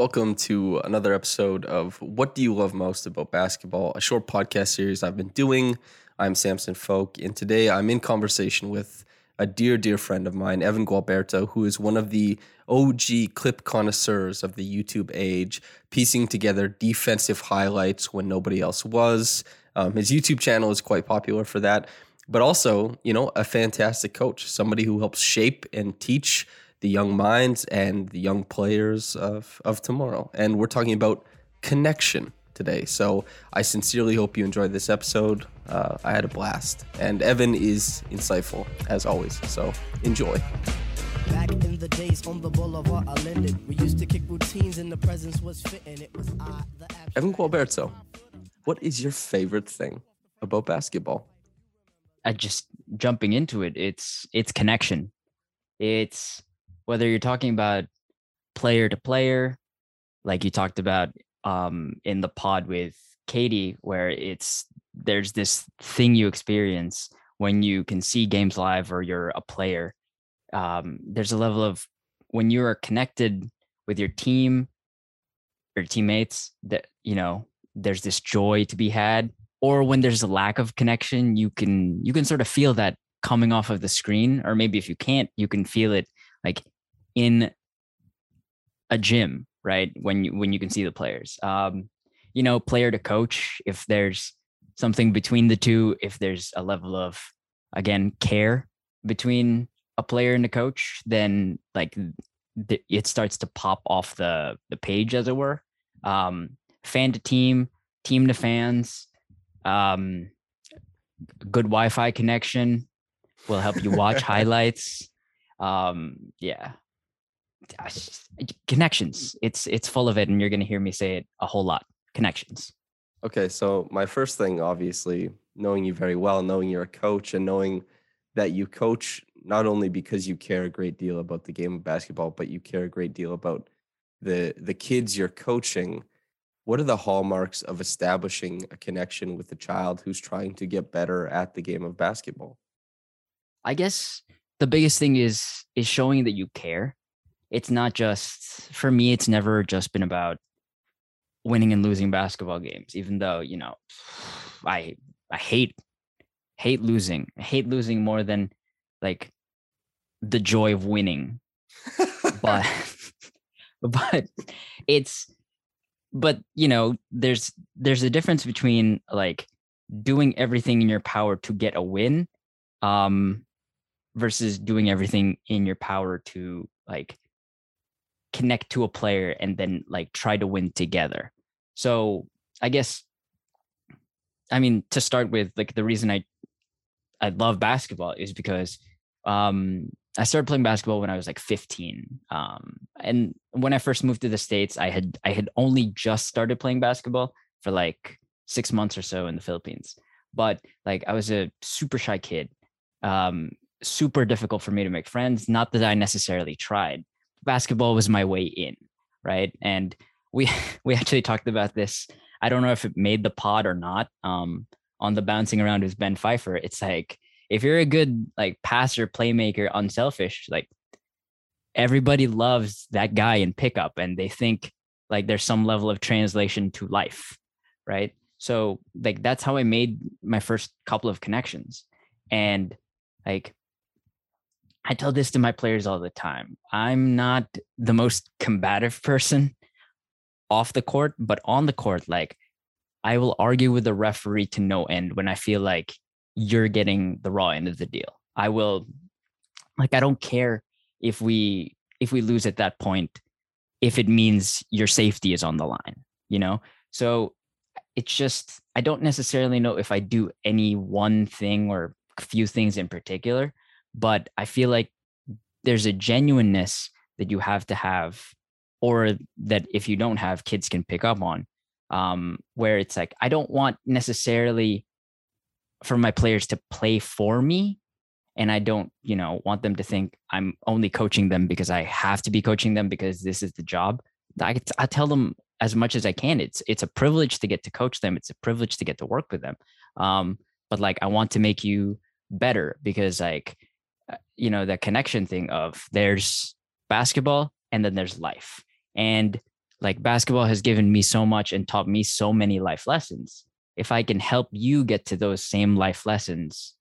Welcome to another episode of What Do You Love Most About Basketball, a short podcast series I've been doing. I'm Samson Folk, and today I'm in conversation with a dear, dear friend of mine, Evan Gualberto, who is one of the OG clip connoisseurs of the YouTube age, piecing together defensive highlights when nobody else was. Um, his YouTube channel is quite popular for that, but also, you know, a fantastic coach, somebody who helps shape and teach the young minds and the young players of, of tomorrow. And we're talking about connection today. So I sincerely hope you enjoyed this episode. Uh, I had a blast. And Evan is insightful, as always. So enjoy. Back in the days on the boulevard, I landed. We used to kick routines and the presence was fitting. It was I, the Evan Gualberto, what is your favorite thing about basketball? I just jumping into it. It's it's connection. It's whether you're talking about player to player, like you talked about um, in the pod with Katie, where it's there's this thing you experience when you can see games live or you're a player. Um, there's a level of when you are connected with your team, your teammates, that you know there's this joy to be had. Or when there's a lack of connection, you can you can sort of feel that coming off of the screen, or maybe if you can't, you can feel it like in a gym, right? When you when you can see the players. Um, you know, player to coach, if there's something between the two, if there's a level of again care between a player and a coach, then like th- it starts to pop off the the page, as it were. Um, fan to team, team to fans, um, good Wi-Fi connection will help you watch highlights. Um, yeah, connections. It's it's full of it, and you're going to hear me say it a whole lot. Connections. Okay, so my first thing, obviously, knowing you very well, knowing you're a coach, and knowing that you coach not only because you care a great deal about the game of basketball, but you care a great deal about the the kids you're coaching. What are the hallmarks of establishing a connection with a child who's trying to get better at the game of basketball? I guess the biggest thing is is showing that you care it's not just for me it's never just been about winning and losing basketball games even though you know i i hate hate losing. I hate losing more than like the joy of winning. But but it's but you know there's there's a difference between like doing everything in your power to get a win um versus doing everything in your power to like connect to a player and then like try to win together. So I guess I mean to start with like the reason I I love basketball is because um I started playing basketball when I was like 15. Um and when I first moved to the states I had I had only just started playing basketball for like 6 months or so in the Philippines. But like I was a super shy kid. Um super difficult for me to make friends, not that I necessarily tried basketball was my way in, right? And we we actually talked about this. I don't know if it made the pod or not. Um, on the bouncing around with Ben Pfeiffer, it's like if you're a good like passer, playmaker, unselfish, like everybody loves that guy in pickup, and they think like there's some level of translation to life, right? So like that's how I made my first couple of connections, and like I tell this to my players all the time. I'm not the most combative person off the court, but on the court, like I will argue with the referee to no end when I feel like you're getting the raw end of the deal. I will like I don't care if we if we lose at that point if it means your safety is on the line, you know? So it's just I don't necessarily know if I do any one thing or few things in particular but I feel like there's a genuineness that you have to have or that if you don't have kids can pick up on um, where it's like i don't want necessarily for my players to play for me and i don't you know want them to think i'm only coaching them because i have to be coaching them because this is the job. I, I tell them as much as i can. It's it's a privilege to get to coach them. It's a privilege to get to work with them. Um, but like i want to make you better because like you know the connection thing of there's basketball and then there's life. And like basketball has given me so much and taught me so many life lessons. If i can help you get to those same life lessons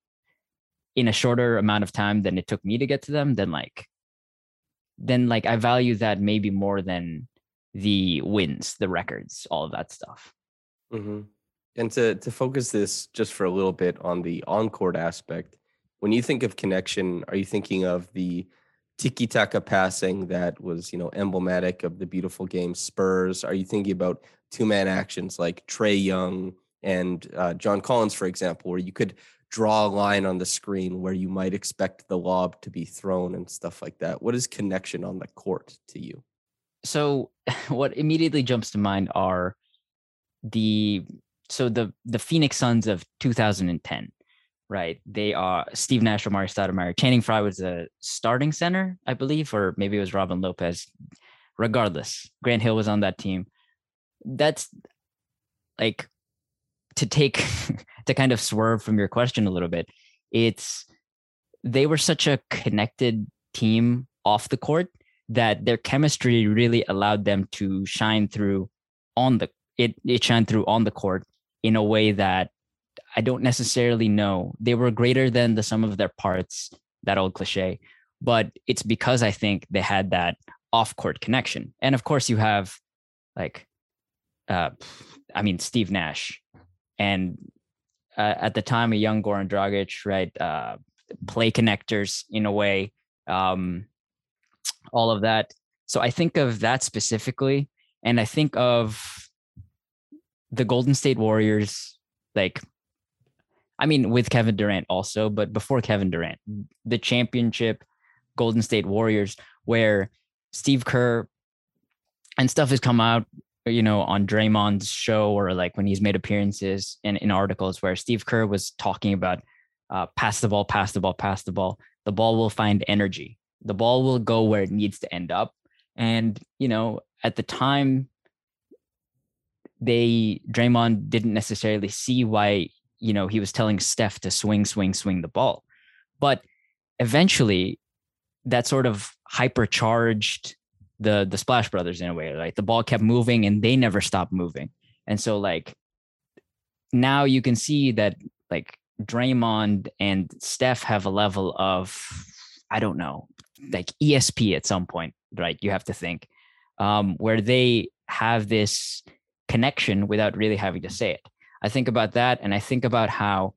in a shorter amount of time than it took me to get to them then like then like i value that maybe more than the wins the records all of that stuff. Mm-hmm. and to to focus this just for a little bit on the on-court aspect when you think of connection are you thinking of the tiki taka passing that was, you know, emblematic of the beautiful game Spurs? Are you thinking about two man actions like Trae Young and uh, John Collins, for example, where you could draw a line on the screen where you might expect the lob to be thrown and stuff like that? What is connection on the court to you? So, what immediately jumps to mind are the so the the Phoenix Suns of 2010 right? They are Steve Nash, Amar'e Stoudemire. Channing Frye was a starting center, I believe, or maybe it was Robin Lopez. Regardless, Grant Hill was on that team. That's like to take to kind of swerve from your question a little bit. It's they were such a connected team off the court that their chemistry really allowed them to shine through on the it it shined through on the court in a way that I don't necessarily know. They were greater than the sum of their parts, that old cliche, but it's because I think they had that off court connection. And of course, you have like, uh, I mean, Steve Nash and uh, at the time, a young Goran Dragic, right? Uh, play connectors in a way, um, all of that. So I think of that specifically. And I think of the Golden State Warriors, like I mean, with Kevin Durant also, but before Kevin Durant, the championship Golden State Warriors, where Steve Kerr and stuff has come out, you know, on Draymond's show or like when he's made appearances in, in articles where Steve Kerr was talking about uh, pass the ball, pass the ball, pass the ball. The ball will find energy. The ball will go where it needs to end up. And, you know, at the time, they Draymond didn't necessarily see why you know, he was telling Steph to swing, swing, swing the ball. But eventually that sort of hypercharged the the Splash Brothers in a way. Like the ball kept moving and they never stopped moving. And so like now you can see that like Draymond and Steph have a level of I don't know, like ESP at some point, right? You have to think um, where they have this connection without really having to say it. I think about that and I think about how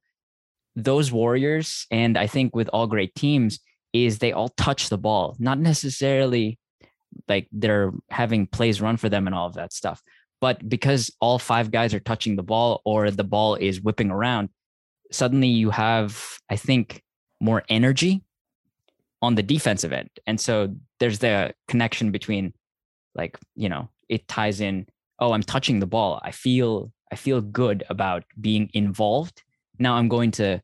those Warriors, and I think with all great teams, is they all touch the ball, not necessarily like they're having plays run for them and all of that stuff. But because all five guys are touching the ball or the ball is whipping around, suddenly you have, I think, more energy on the defensive end. And so there's the connection between like, you know, it ties in, oh, I'm touching the ball. I feel I feel good about being involved. Now I'm going to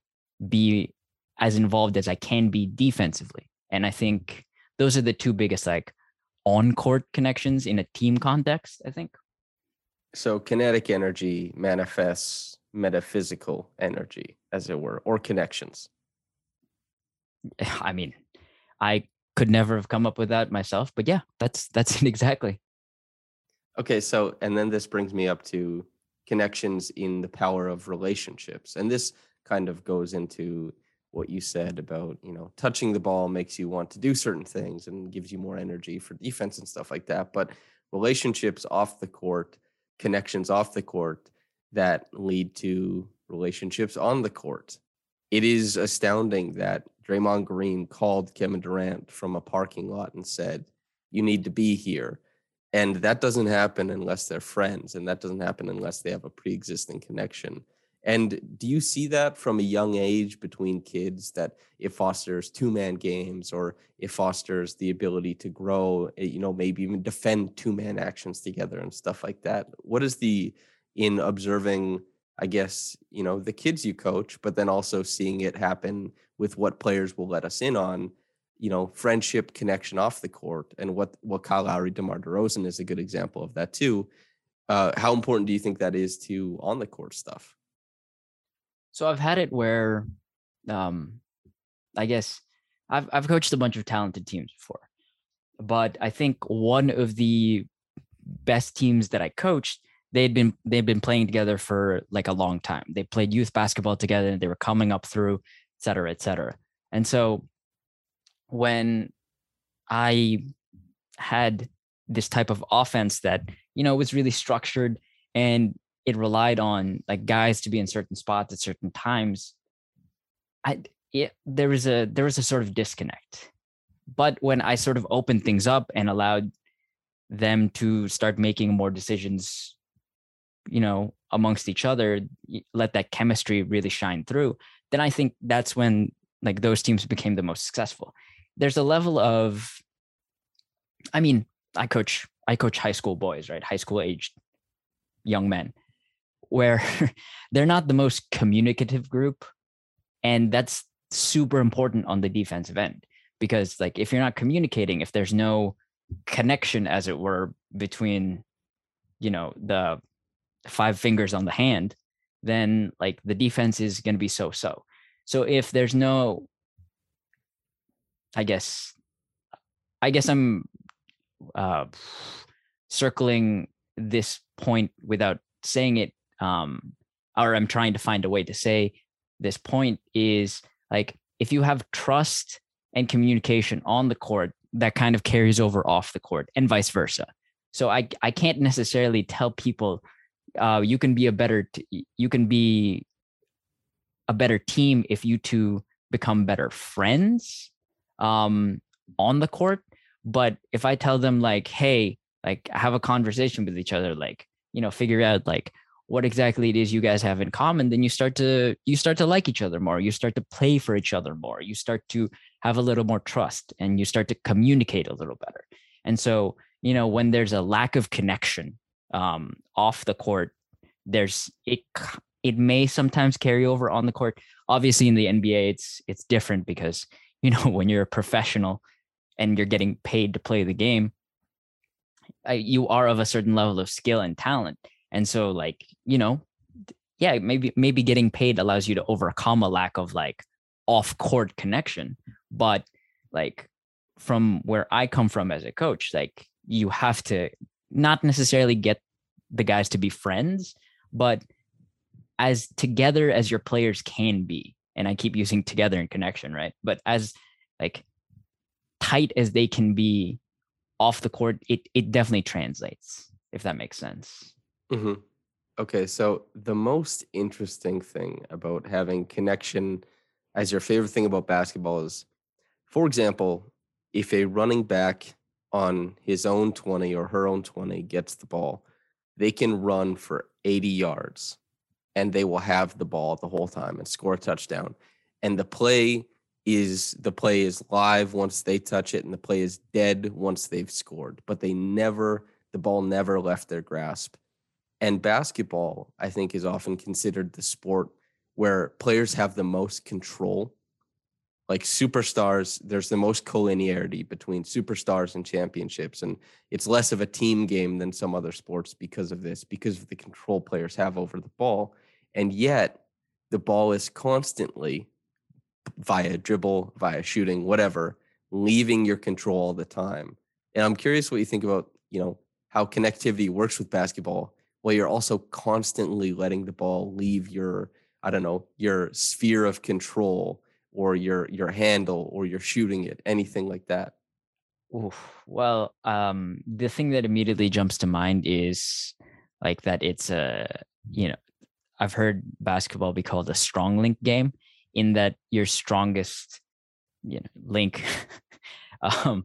be as involved as I can be defensively. And I think those are the two biggest like on court connections in a team context, I think. So kinetic energy manifests metaphysical energy, as it were, or connections. I mean, I could never have come up with that myself, but yeah, that's that's it exactly. Okay, so and then this brings me up to connections in the power of relationships. And this kind of goes into what you said about, you know, touching the ball makes you want to do certain things and gives you more energy for defense and stuff like that. But relationships off the court, connections off the court that lead to relationships on the court. It is astounding that Draymond Green called Kevin Durant from a parking lot and said, You need to be here and that doesn't happen unless they're friends and that doesn't happen unless they have a pre-existing connection And do you see that from a young age between kids that it fosters two man games or it fosters the ability to grow, eh, you know, maybe even defend two man actions together and stuff like that? What is the, in observing, I guess, you know, the kids you coach, but then also seeing it happen with what players will let us in on? You know, friendship connection off the court, and what what Kyle Lowry, DeMar DeRozan is a good example of that too. Uh, how important do you think that is to on the court stuff? So I've had it where, um, I guess I've I've coached a bunch of talented teams before, but I think one of the best teams that I coached, they'd been they'd been playing together for like a long time. They played youth basketball together, and they were coming up through, et cetera, et cetera. And so when I had this type of offense that you know was really structured and it relied on like guys to be in certain spots at certain times i it, there was a there was a sort of disconnect. But when i sort of opened things up and allowed them to start making more decisions you know amongst each other let that chemistry really shine through then i think that's when like those teams became the most successful there's a level of i mean i coach i coach high school boys right? High school aged young men where they're not the most communicative group and that's super important on the defensive end because like if you're not communicating if there's no connection as it were between you know the five fingers on the hand then like the defense is going to be so so so if there's no I guess I guess I'm uh, circling this point without saying it, um, or I'm trying to find a way to say this point is like if you have trust and communication on the court, that kind of carries over off the court, and vice versa. So I I can't necessarily tell people uh, you can be a better t- you can be a better team if you two become better friends um, on the court. But if I tell them like, hey, like have a conversation with each other, like, you know, figure out like what exactly it is you guys have in common, then you start to you start to like each other more. You start to play for each other more. You start to have a little more trust and you start to communicate a little better. And so, you know, when there's a lack of connection um, off the court, there's it it may sometimes carry over on the court. Obviously, in the NBA, it's it's different because you know when you're a professional and you're getting paid to play the game you are of a certain level of skill and talent. And so like you know yeah maybe maybe getting paid allows you to overcome a lack of like off court connection. But like from where i come from as a coach like you have to not necessarily get the guys to be friends but as together as your players can be and I keep using together and connection, right? But as like tight as they can be off the court, it it definitely translates, if that makes sense. Mm-hmm. Okay, so the most interesting thing about having connection as your favorite thing about basketball is, for example, if a running back on his own 20 or her own 20 gets the ball, they can run for 80 yards and they will have the ball the whole time and score a touchdown. And the play is the play is live once they touch it, and the play is dead once they've scored. But they never, the ball never left their grasp. And basketball, I think, is often considered the sport where players have the most control. Like superstars, there's the most collinearity between superstars and championships. And it's less of a team game than some other sports because of this, because of the control players have over the ball. And yet, the ball is constantly via dribble, via shooting, whatever, leaving your control all the time. And I'm curious what you think about, you know, how connectivity works with basketball while you're also constantly letting the ball leave your, I don't know, your sphere of control or your your handle or you're shooting it, anything like that. Oof. Well, um, the thing that immediately jumps to mind is like that it's a you know I've heard basketball be called a strong link game in that your strongest you know link um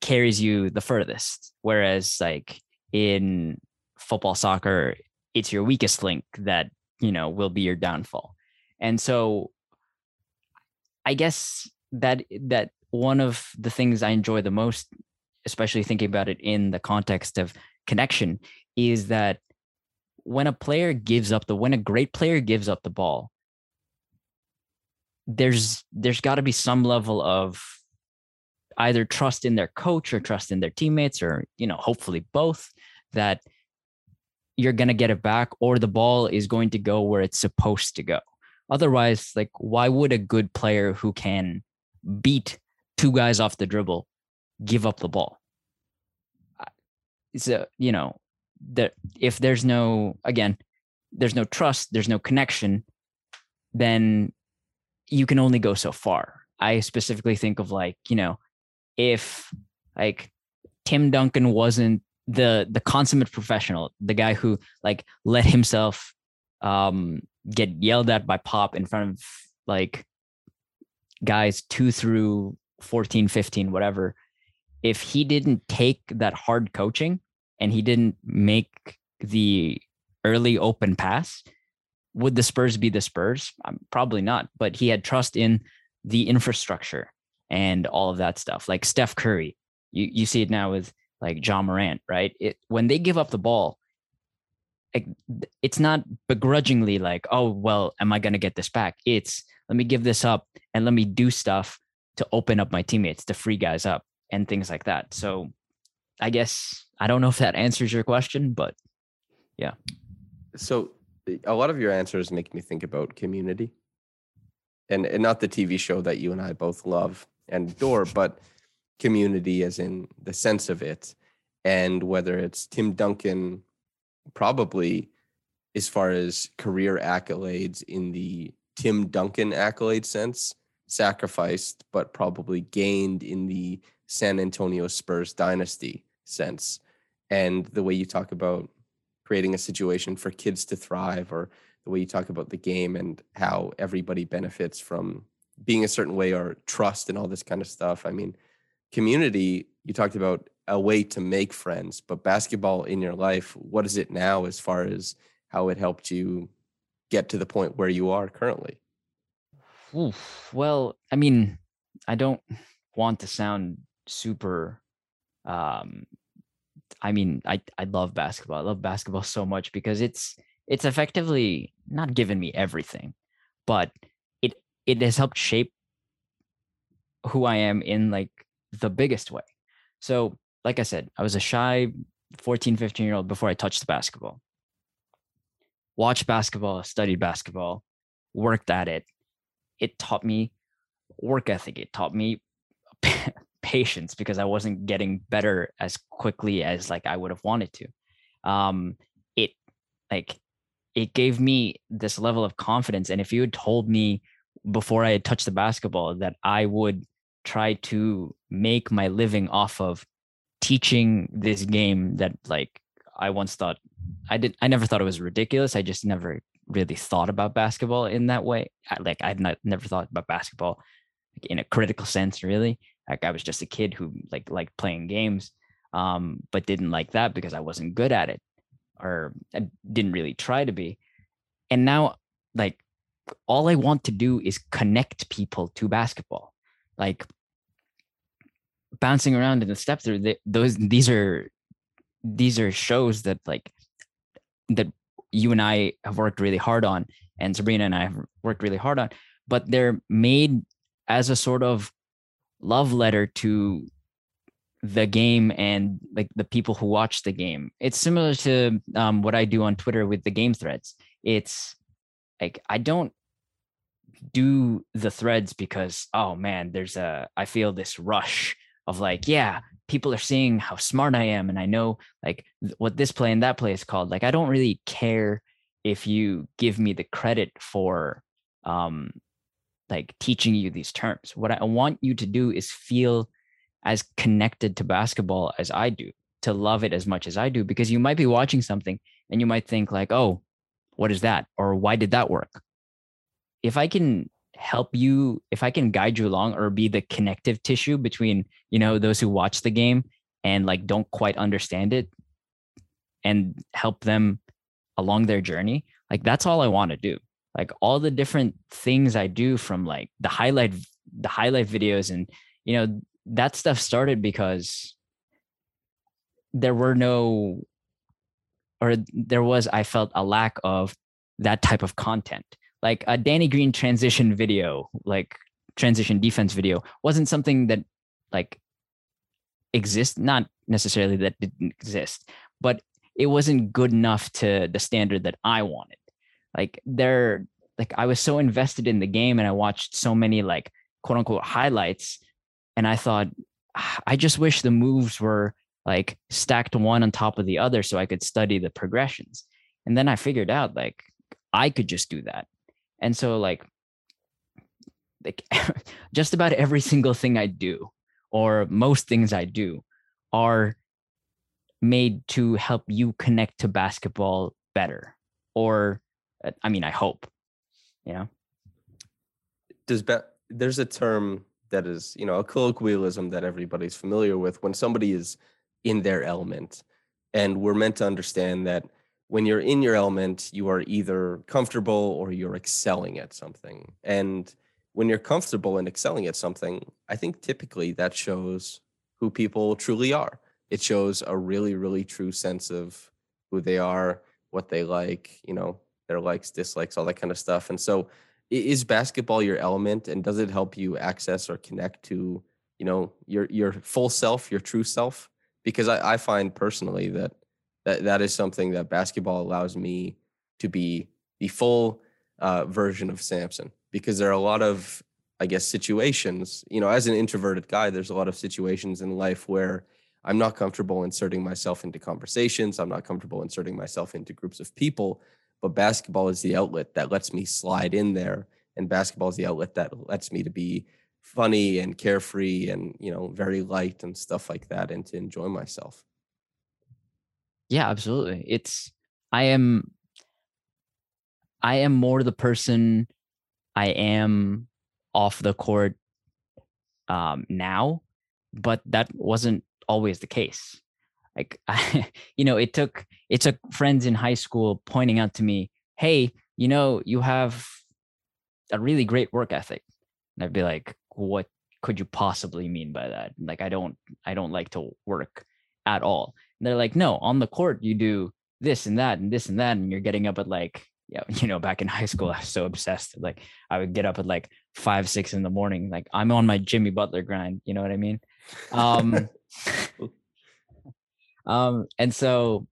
carries you the furthest. Whereas like in football soccer it's your weakest link that you know will be your downfall. And so i guess that that one of the things i enjoy the most especially thinking about it in the context of connection is that when a player gives up the when a great player gives up the ball there's there's got to be some level of either trust in their coach or trust in their teammates or you know hopefully both that you're going to get it back or the ball is going to go where it's supposed to go. Otherwise like why would a good player who can beat two guys off the dribble give up the ball? So you know that if there's no again there's no trust there's no connection then you can only go so far. I specifically think of like you know if like tim duncan wasn't the the consummate professional the guy who like let himself um get yelled at by pop in front of like guys 2 through 14 15 whatever if he didn't take that hard coaching and he didn't make the early open pass, would the Spurs be the Spurs? Probably not. But he had trust in the infrastructure and all of that stuff. Like Steph Curry, you you see it now with like Ja Morant, right? It when they give up the ball, it, it's not begrudgingly like, oh well, am I going to get this back? It's let me give this up and let me do stuff to open up my teammates, to free guys up, and things like that. So, I guess I don't know if that answers your question, but yeah. So eh, a lot of your answers make me think about community. And, and not the TV show that you and I both love and adore, but community as in the sense of it. And whether it's Tim Duncan, probably as far as career accolades in the Tim Duncan accolade sense, sacrificed, but probably gained in the San Antonio Spurs dynasty sense and the way you talk about creating a situation for kids to thrive or the way you talk about the game and how everybody benefits from being a certain way or trust and all this kind of stuff. I mean, community, you talked about a way to make friends, but basketball in your life, what is it now as far as how it helped you get to the point where you are currently? Oof. Well, I mean, I don't want to sound super um I mean, I I love basketball. I love basketball so much because it's it's effectively not given me everything, but it it has helped shape who I am in like the biggest way. So, like I said, I was a shy 14, 15 year old before I touched basketball. Watched basketball, studied basketball, worked at it. It taught me work ethic. It taught me patience because I wasn't getting better as quickly as like I would have wanted to. Um, it like it gave me this level of confidence. And if you had told me before I had touched the basketball that I would try to make my living off of teaching this game that like I once thought I did I never thought it was ridiculous. I just never really thought about basketball in that way. I, like I'd not never thought about basketball in a critical sense really. Like I was just a kid who like liked playing games, um, but didn't like that because I wasn't good at it, or I didn't really try to be. And now, like, all I want to do is connect people to basketball. Like bouncing around in the step through they, those these are these are shows that like that you and I have worked really hard on and Sabrina and I have worked really hard on but they're made as a sort of love letter to the game and like the people who watch the game. It's similar to um, what I do on Twitter with the game threads. It's like I don't do the threads because oh man, there's a I feel this rush of like yeah, people are seeing how smart I am and I know like what this play and that play is called. Like I don't really care if you give me the credit for um like teaching you these terms. What I want you to do is feel as connected to basketball as I do, to love it as much as I do, because you might be watching something and you might think like, oh, what is that? Or why did that work? If I can help you, if I can guide you along or be the connective tissue between, you know, those who watch the game and like don't quite understand it and help them along their journey, like that's all I want to do. Like all the different things I do from like the highlight the highlight videos and you know that stuff started because there were no or there was I felt a lack of that type of content. Like a Danny Green transition video, like transition defense video wasn't something that like exist not necessarily that didn't exist, but it wasn't good enough to the standard that I wanted. Like they're like I was so invested in the game and I watched so many like quote unquote highlights. And I thought, ah, I just wish the moves were like stacked one on top of the other so I could study the progressions. And then I figured out like I could just do that. And so like like just about every single thing I do or most things I do are made to help you connect to basketball better or Uh, i mean i hope you know? Does be- there's a term that is you know a colloquialism that everybody's familiar with when somebody is in their element. And we're meant to understand that when you're in your element you are either comfortable or you're excelling at something. And when you're comfortable and excelling at something i think typically that shows who people truly are. It shows a really really true sense of who they are what they like you know their likes dislikes all that kind of stuff and so is basketball your element and does it help you access or connect to you know your your full self your true self because i, I find personally that, that that is something that basketball allows me to be the full uh, version of samson because there are a lot of i guess situations you know as an introverted guy there's a lot of situations in life where I'm not comfortable inserting myself into conversations. I'm not comfortable inserting myself into groups of people. But basketball is the outlet that lets me slide in there. And basketball is the outlet that lets me to be funny and carefree and, you know, very light and stuff like that and to enjoy myself. Yeah, absolutely. It's, I am, I am more the person I am off the court um, now, but that wasn't always the case like I, you know it took it took friends in high school pointing out to me hey you know you have a really great work ethic and i'd be like what could you possibly mean by that like i don't i don't like to work at all and they're like no on the court you do this and that and this and that and you're getting up at like yeah, you know, back in high school, I was so obsessed. Like I would get up at like five, six in the morning. Like I'm on my Jimmy Butler grind. You know what I mean? Um, um, and so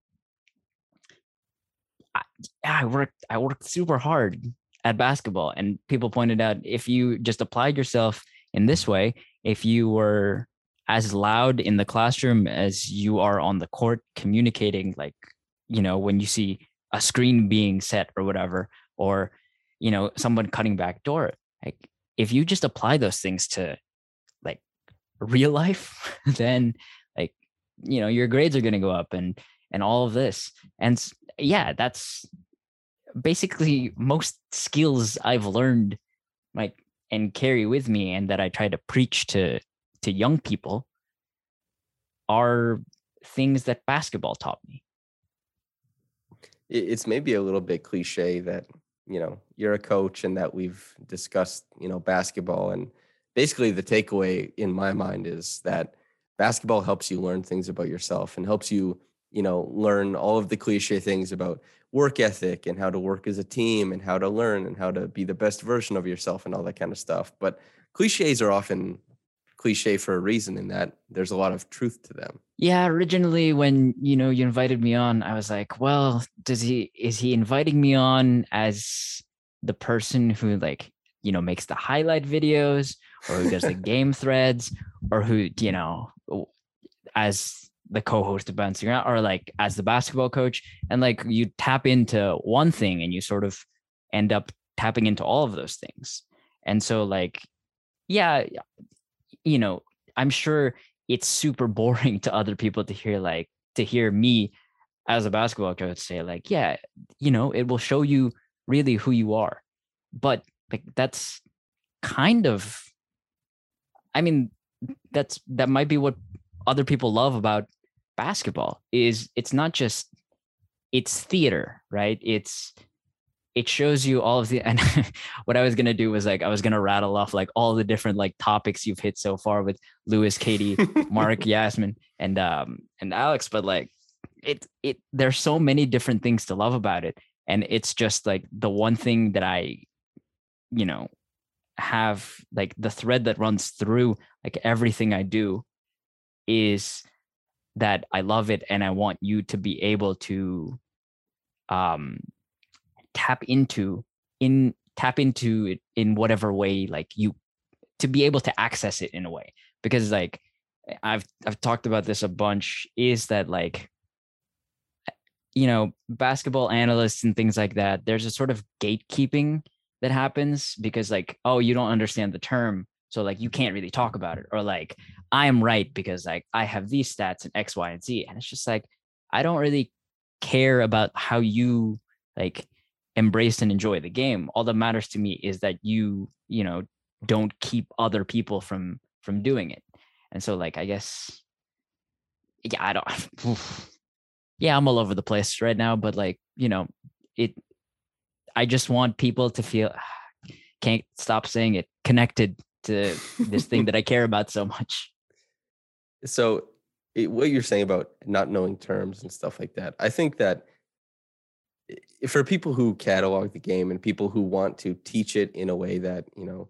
I, I worked, I worked super hard at basketball and people pointed out if you just applied yourself in this way, if you were as loud in the classroom as you are on the court communicating, like, you know, when you see a screen being set or whatever, or, you know, someone cutting back door, like if you just apply those things to like real life, then you know your grades are going to go up and and all of this. And yeah, that's basically most skills I've learned like and carry with me and that I try to preach to to young people are things that basketball taught me. It's maybe a little bit cliche that, you know, you're a coach and that we've discussed, you know, basketball and basically the takeaway in my mind is that basketball helps you learn things about yourself and helps you you know learn all of the cliche things about work ethic and how to work as a team and how to learn and how to be the best version of yourself and all that kind of stuff. But cliches are often cliche for a reason in that there's a lot of truth to them. Yeah originally when you know you invited me on i was like well does he is he inviting me on as the person who like you know makes the highlight videos or who does the game threads or who you know as the co-host of bouncing around or like as the basketball coach and like you tap into one thing and you sort of end up tapping into all of those things. And so like yeah you know i'm sure it's super boring to other people to hear like to hear me as a basketball coach say like yeah you know it will show you really who you are. But like that's kind of I mean, that's that might be what other people love about basketball is it's not just it's theater, right? It's it shows you all of the and what I was gonna do was like I was gonna rattle off like all the different like topics you've hit so far with Lewis, Katie, Mark, Yasmin, and um and Alex, but like it it there's so many different things to love about it. And it's just like the one thing that I, you know, have like the thread that runs through like everything I do is that I love it and I want you to be able to um tap into in tap into it in whatever way like you to be able to access it in a way. Because like I've I've talked about this a bunch is that like you know basketball analysts and things like that there's a sort of gatekeeping that happens because like oh you don't understand the term so like you can't really talk about it or like I am right because like I have these stats and X Y and Z and it's just like I don't really care about how you like embrace and enjoy the game. All that matters to me is that you you know don't keep other people from from doing it. And so like i guess yeah i don't yeah i'm all over the place right now but like you know it i just want people to feel can't stop saying it connected to this thing that i care about so much so it, what you're saying about not knowing terms and stuff like that i think that for people who catalog the game and people who want to teach it in a way that you know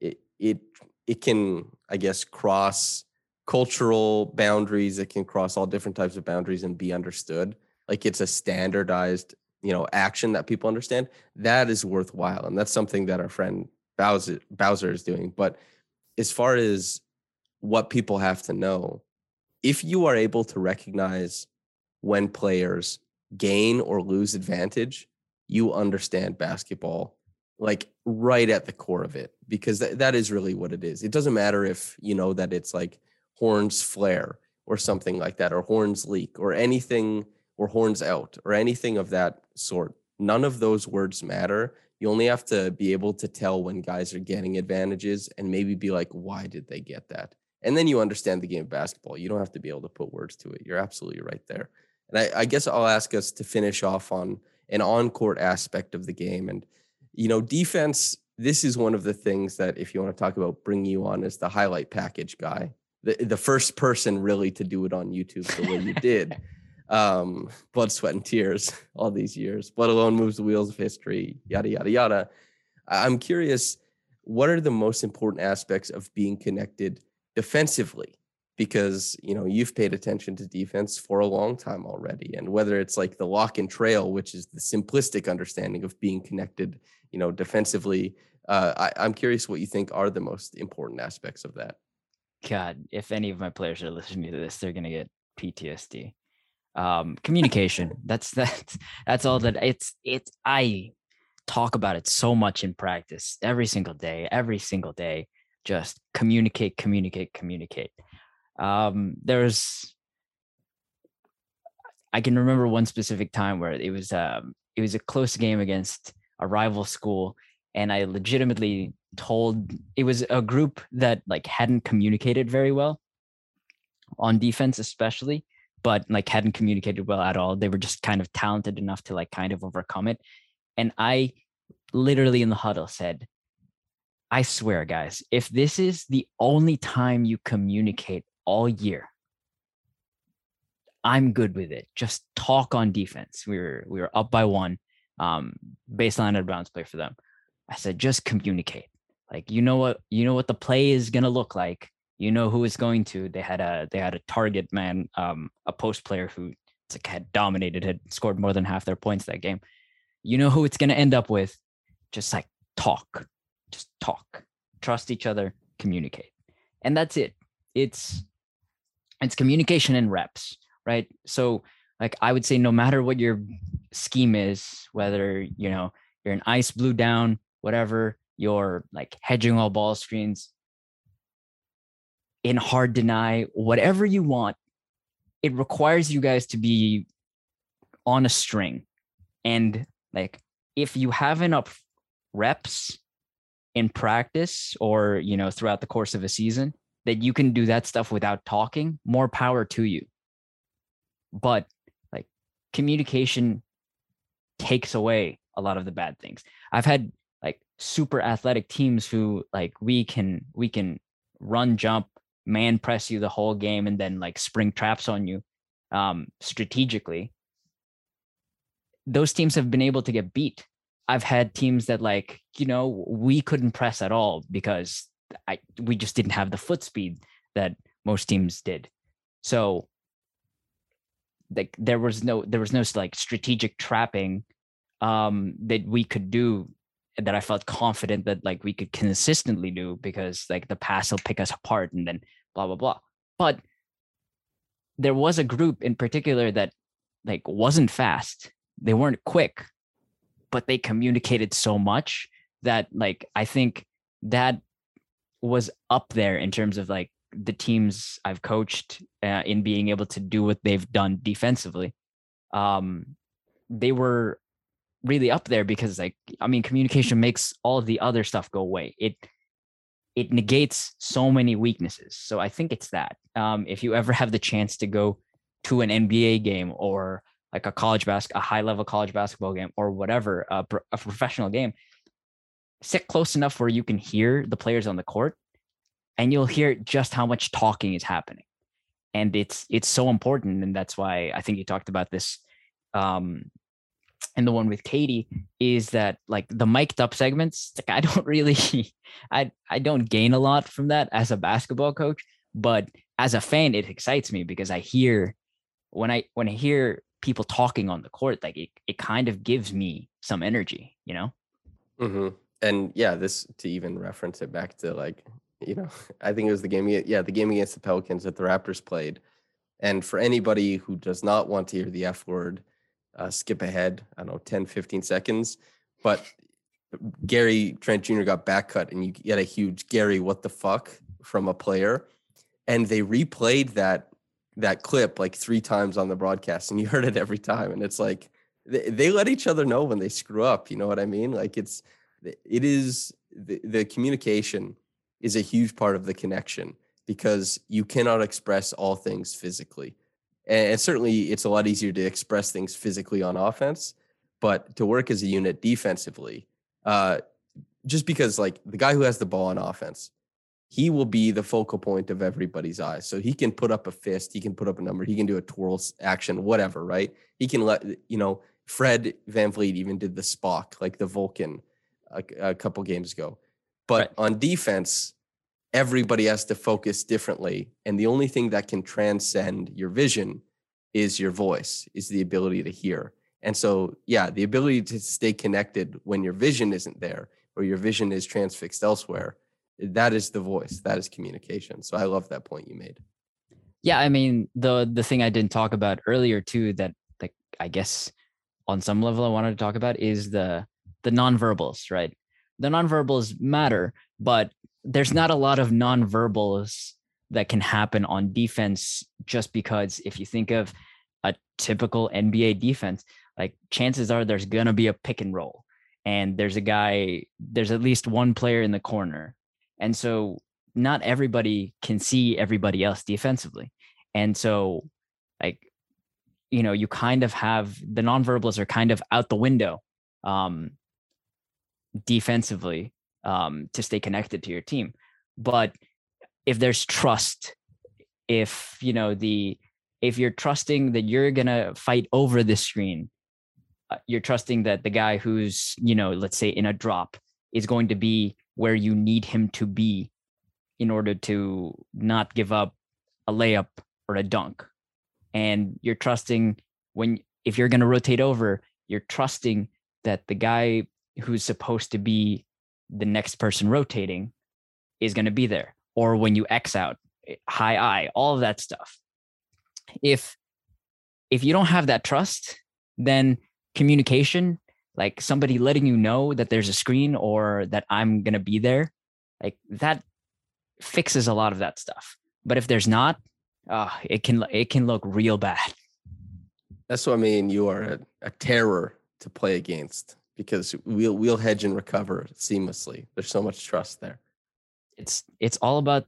it it it can i guess cross cultural boundaries it can cross all different types of boundaries and be understood like it's a standardized you know action that people understand that is worthwhile and that's something that our friend bowser bowser is doing but as far as what people have to know if you are able to recognize when players gain or lose advantage, you understand basketball like right at the core of it because th- that is really what it is. It doesn't matter if you know that it's like horns flare or something like that, or horns leak, or anything, or horns out, or anything of that sort. None of those words matter. You only have to be able to tell when guys are getting advantages and maybe be like, why did they get that? And then you understand the game of basketball. You don't have to be able to put words to it. You're absolutely right there. And I, I guess I'll ask us to finish off on an on-court aspect of the game. And you know, defense. This is one of the things that, if you want to talk about bringing you on as the highlight package guy, the the first person really to do it on YouTube the way you did. Um, blood, sweat, and tears all these years. Blood alone moves the wheels of history. Yada yada yada. I'm curious, what are the most important aspects of being connected defensively because you know you've paid attention to defense for a long time already and whether it's like the lock and trail which is the simplistic understanding of being connected you know defensively uh, I, i'm curious what you think are the most important aspects of that. God if any of my players are listening to this they're going to get ptsd um communication that's that's that's all that it's it's i talk about it so much in practice every single day every single day just communicate communicate communicate um, there's I can remember one specific time where it was um, it was a close game against a rival school, and I legitimately told it was a group that like hadn't communicated very well on defense, especially, but like hadn't communicated well at all. They were just kind of talented enough to like kind of overcome it, and I literally in the huddle said, I swear, guys, if this is the only time you communicate all year. I'm good with it. Just talk on defense. We were we were up by one, um, baseline and bounce play for them. I said just communicate. Like you know what you know what the play is gonna look like. You know who it's going to. They had a they had a target man, um, a post player who like had dominated, had scored more than half their points that game. You know who it's gonna end up with. Just like talk, just talk, trust each other, communicate, and that's it. It's it's communication and reps, right? So like I would say no matter what your scheme is, whether you know you're an ice blue down, whatever, you're like hedging all ball screens, in hard deny, whatever you want, it requires you guys to be on a string. And like if you have enough reps in practice or you know throughout the course of a season, that you can do that stuff without talking, more power to you. But like communication takes away a lot of the bad things. I've had like super athletic teams who like we can we can run jump man press you the whole game and then like spring traps on you um strategically those teams have been able to get beat i've had teams that like you know we couldn't press at all because i we just didn't have the foot speed that most teams did so like there was no there was no like strategic trapping um that we could do that I felt confident that like we could consistently do because like the pass will pick us apart and then blah blah blah. But there was a group in particular that like wasn't fast. They weren't quick, but they communicated so much that like I think that was up there in terms of like the teams I've coached uh, in being able to do what they've done defensively. Um, they were really up there because like I mean communication makes all of the other stuff go away. It it negates so many weaknesses. So I think it's that. Um, if you ever have the chance to go to an NBA game or like a college basketball, a high level college basketball game or whatever, a, a professional game, sit close enough where you can hear the players on the court and you'll hear just how much talking is happening. And it's it's so important. And that's why I think you talked about this um, and the one with Katie is that like the mic'd up segments, like I don't really I I don't gain a lot from that as a basketball coach, but as a fan, it excites me because I hear when I when I hear people talking on the court, like it, it kind of gives me some energy, you know? Mm-hmm. And yeah, this to even reference it back to like, you know, I think it was the game, yeah, the game against the Pelicans that the Raptors played. And for anybody who does not want to hear the F word, uh, skip ahead, I don't know, 10, 15 seconds. But Gary Trent Jr. got back cut and you get a huge Gary, what the fuck from a player. And they replayed that that clip like three times on the broadcast and you heard it every time. And it's like they, they let each other know when they screw up. You know what I mean? Like it's it is the, the communication is a huge part of the connection because you cannot express all things physically and certainly it's a lot easier to express things physically on offense, but to work as a unit defensively, uh, just because like the guy who has the ball on offense, he will be the focal point of everybody's eyes. So he can put up a fist, he can put up a number, he can do a twirl action, whatever, right? He can let, you know, Fred VanVleet even did the Spock, like the Vulcan a, a couple games ago. But right. on defense, everybody has to focus differently. And the only thing that can transcend your vision is your voice, is the ability to hear. And so, yeah, the ability to stay connected when your vision isn't there or your vision is transfixed elsewhere, that is the voice, that is communication. So I love that point you made. Yeah, I mean, the the thing I didn't talk about earlier too that like I guess on some level I wanted to talk about is the the nonverbals, right? The nonverbals matter, but there's not a lot of nonverbals that can happen on defense just because if you think of a typical NBA defense, like chances are there's going to be a pick and roll and there's a guy, there's at least one player in the corner. And so not everybody can see everybody else defensively. And so, like, you know, you kind of have the nonverbals are kind of out the window um, defensively um, to stay connected to your team. But if there's trust, if you know the if you're trusting that you're gonna fight over the screen, uh, you're trusting that the guy who's you know let's say in a drop is going to be where you need him to be in order to not give up a layup or a dunk. And you're trusting when if you're going to rotate over you're trusting that the guy who's supposed to be the next person rotating is going to be there. Or when you x out eh, high I, all of that stuff. If if you don't have that trust then communication like somebody letting you know that there's a screen or that i'm going to be there like that fixes a lot of that stuff but if there's not uh, it can it can look real bad that's what i mean you are a, a terror to play against because we'll we'll hedge and recover seamlessly. There's so much trust there. It's it's all about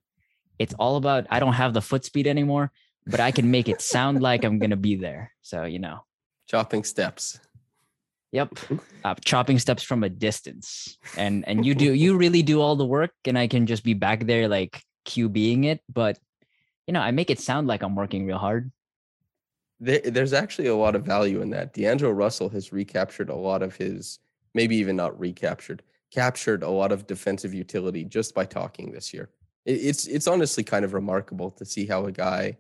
it's all about I don't have the foot speed anymore, but I can make it sound like I'm gonna be there. So you know. Chopping steps. Yep. Uh, chopping steps from a distance. And and you do you really do all the work and I can just be back there like QBing it, but you know, I make it sound like I'm working real hard. There, there's actually a lot of value in that. D'Angelo Russell has recaptured a lot of his, maybe even not recaptured, captured a lot of defensive utility just by talking this year. It, it's it's honestly kind of remarkable to see how a guy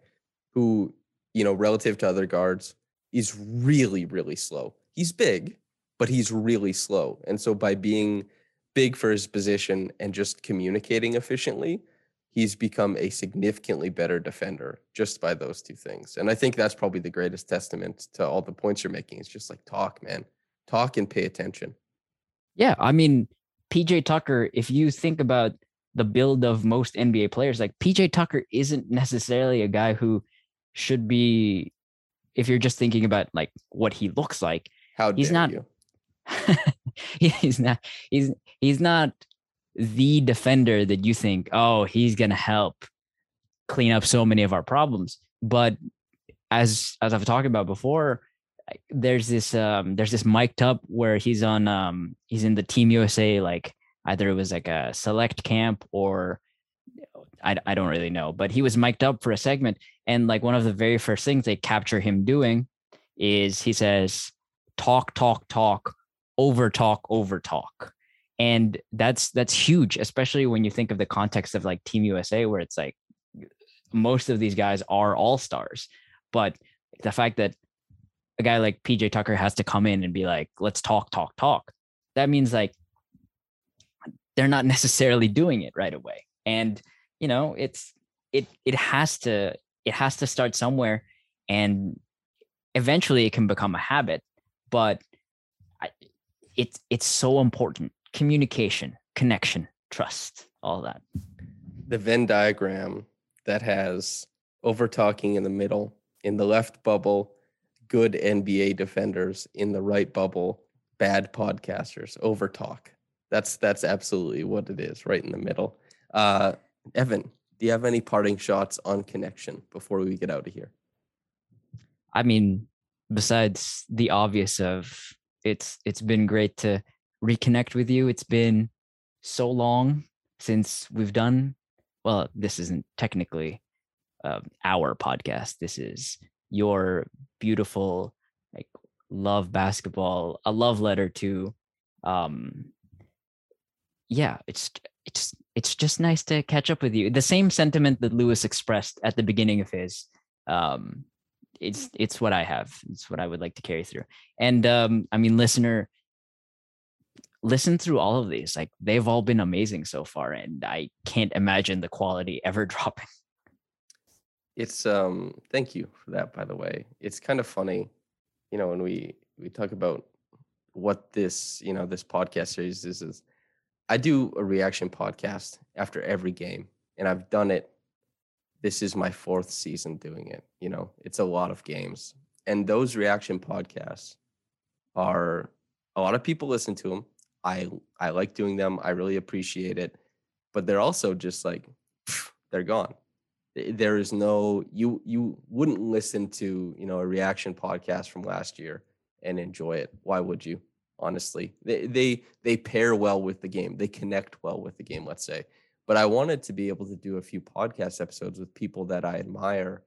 who, you know, relative to other guards, is really, really slow. He's big, but he's really slow. And so by being big for his position and just communicating efficiently, he's become a significantly better defender just by those two things. And I think that's probably the greatest testament to all the points you're making. It's just like talk, man. Talk and pay attention. Yeah, I mean, PJ Tucker, if you think about the build of most NBA players, like PJ Tucker isn't necessarily a guy who should be if you're just thinking about like what he looks like. How he's not you? he's not he's he's not the defender that you think, oh, he's gonna help clean up so many of our problems. But as as I've talked about before, there's this um there's this mic'd up where he's on um he's in the Team USA like either it was like a select camp or I, I don't really know, but he was mic'd up for a segment. And like one of the very first things they capture him doing is he says, talk, talk, talk, over talk, over talk. And that's that's huge especially when you think of the context of like team usa where it's like most of these guys are all stars. But the fact that a guy like pj tucker has to come in and be like let's talk talk talk that means like they're not necessarily doing it right away. And you know it's it it has to it has to start somewhere and eventually it can become a habit. But it's it's so important communication, connection, trust, all that. The Venn diagram that has over talking in the middle, in the left bubble, good NBA defenders, in the right bubble, bad podcasters, over talk. That's that's absolutely what it is, right in the middle. Uh, Evan, do you have any parting shots on connection before we get out of here? I mean, besides the obvious of it's it's been great to reconnect with you. It's been so long since we've done, well, this isn't technically uh, our podcast. This is your beautiful, like, love basketball, a love letter to, um, yeah, it's, it's, it's just nice to catch up with you. The same sentiment that Lewis expressed at the beginning of his, um, it's it's what I have. It's what I would like to carry through. And um, I mean, listener, listen through all of these. Like they've all been amazing so far, and I can't imagine the quality ever dropping. It's um thank you for that by the way. It's kind of funny, you know, when we we talk about what this, you know, this podcast series is is I do a reaction podcast after every game and I've done it this is my fourth season doing it, you know. It's a lot of games. And those reaction podcasts are a lot of people listen to them I I like doing them. I really appreciate it, but they're also just like they're gone. There is no you you wouldn't listen to you know a reaction podcast from last year and enjoy it. Why would you? Honestly, they they they pair well with the game. They connect well with the game. Let's say, but I wanted to be able to do a few podcast episodes with people that I admire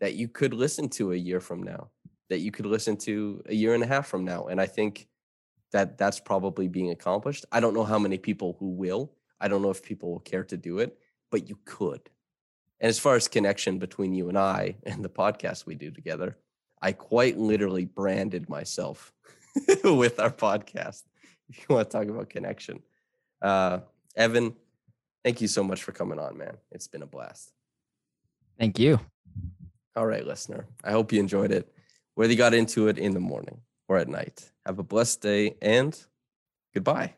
that you could listen to a year from now, that you could listen to a year and a half from now, and I think that that's probably being accomplished. I don't know how many people who will. I don't know if people will care to do it, but you could. And as far as connection between you and I and the podcast we do together, I quite literally branded myself with our podcast. If you want to talk about connection, uh, Evan, thank you so much for coming on, man. It's been a blast. Thank you. All right, listener. I hope you enjoyed it. Whether you got into it in the morning or at night. Have a blessed day and goodbye.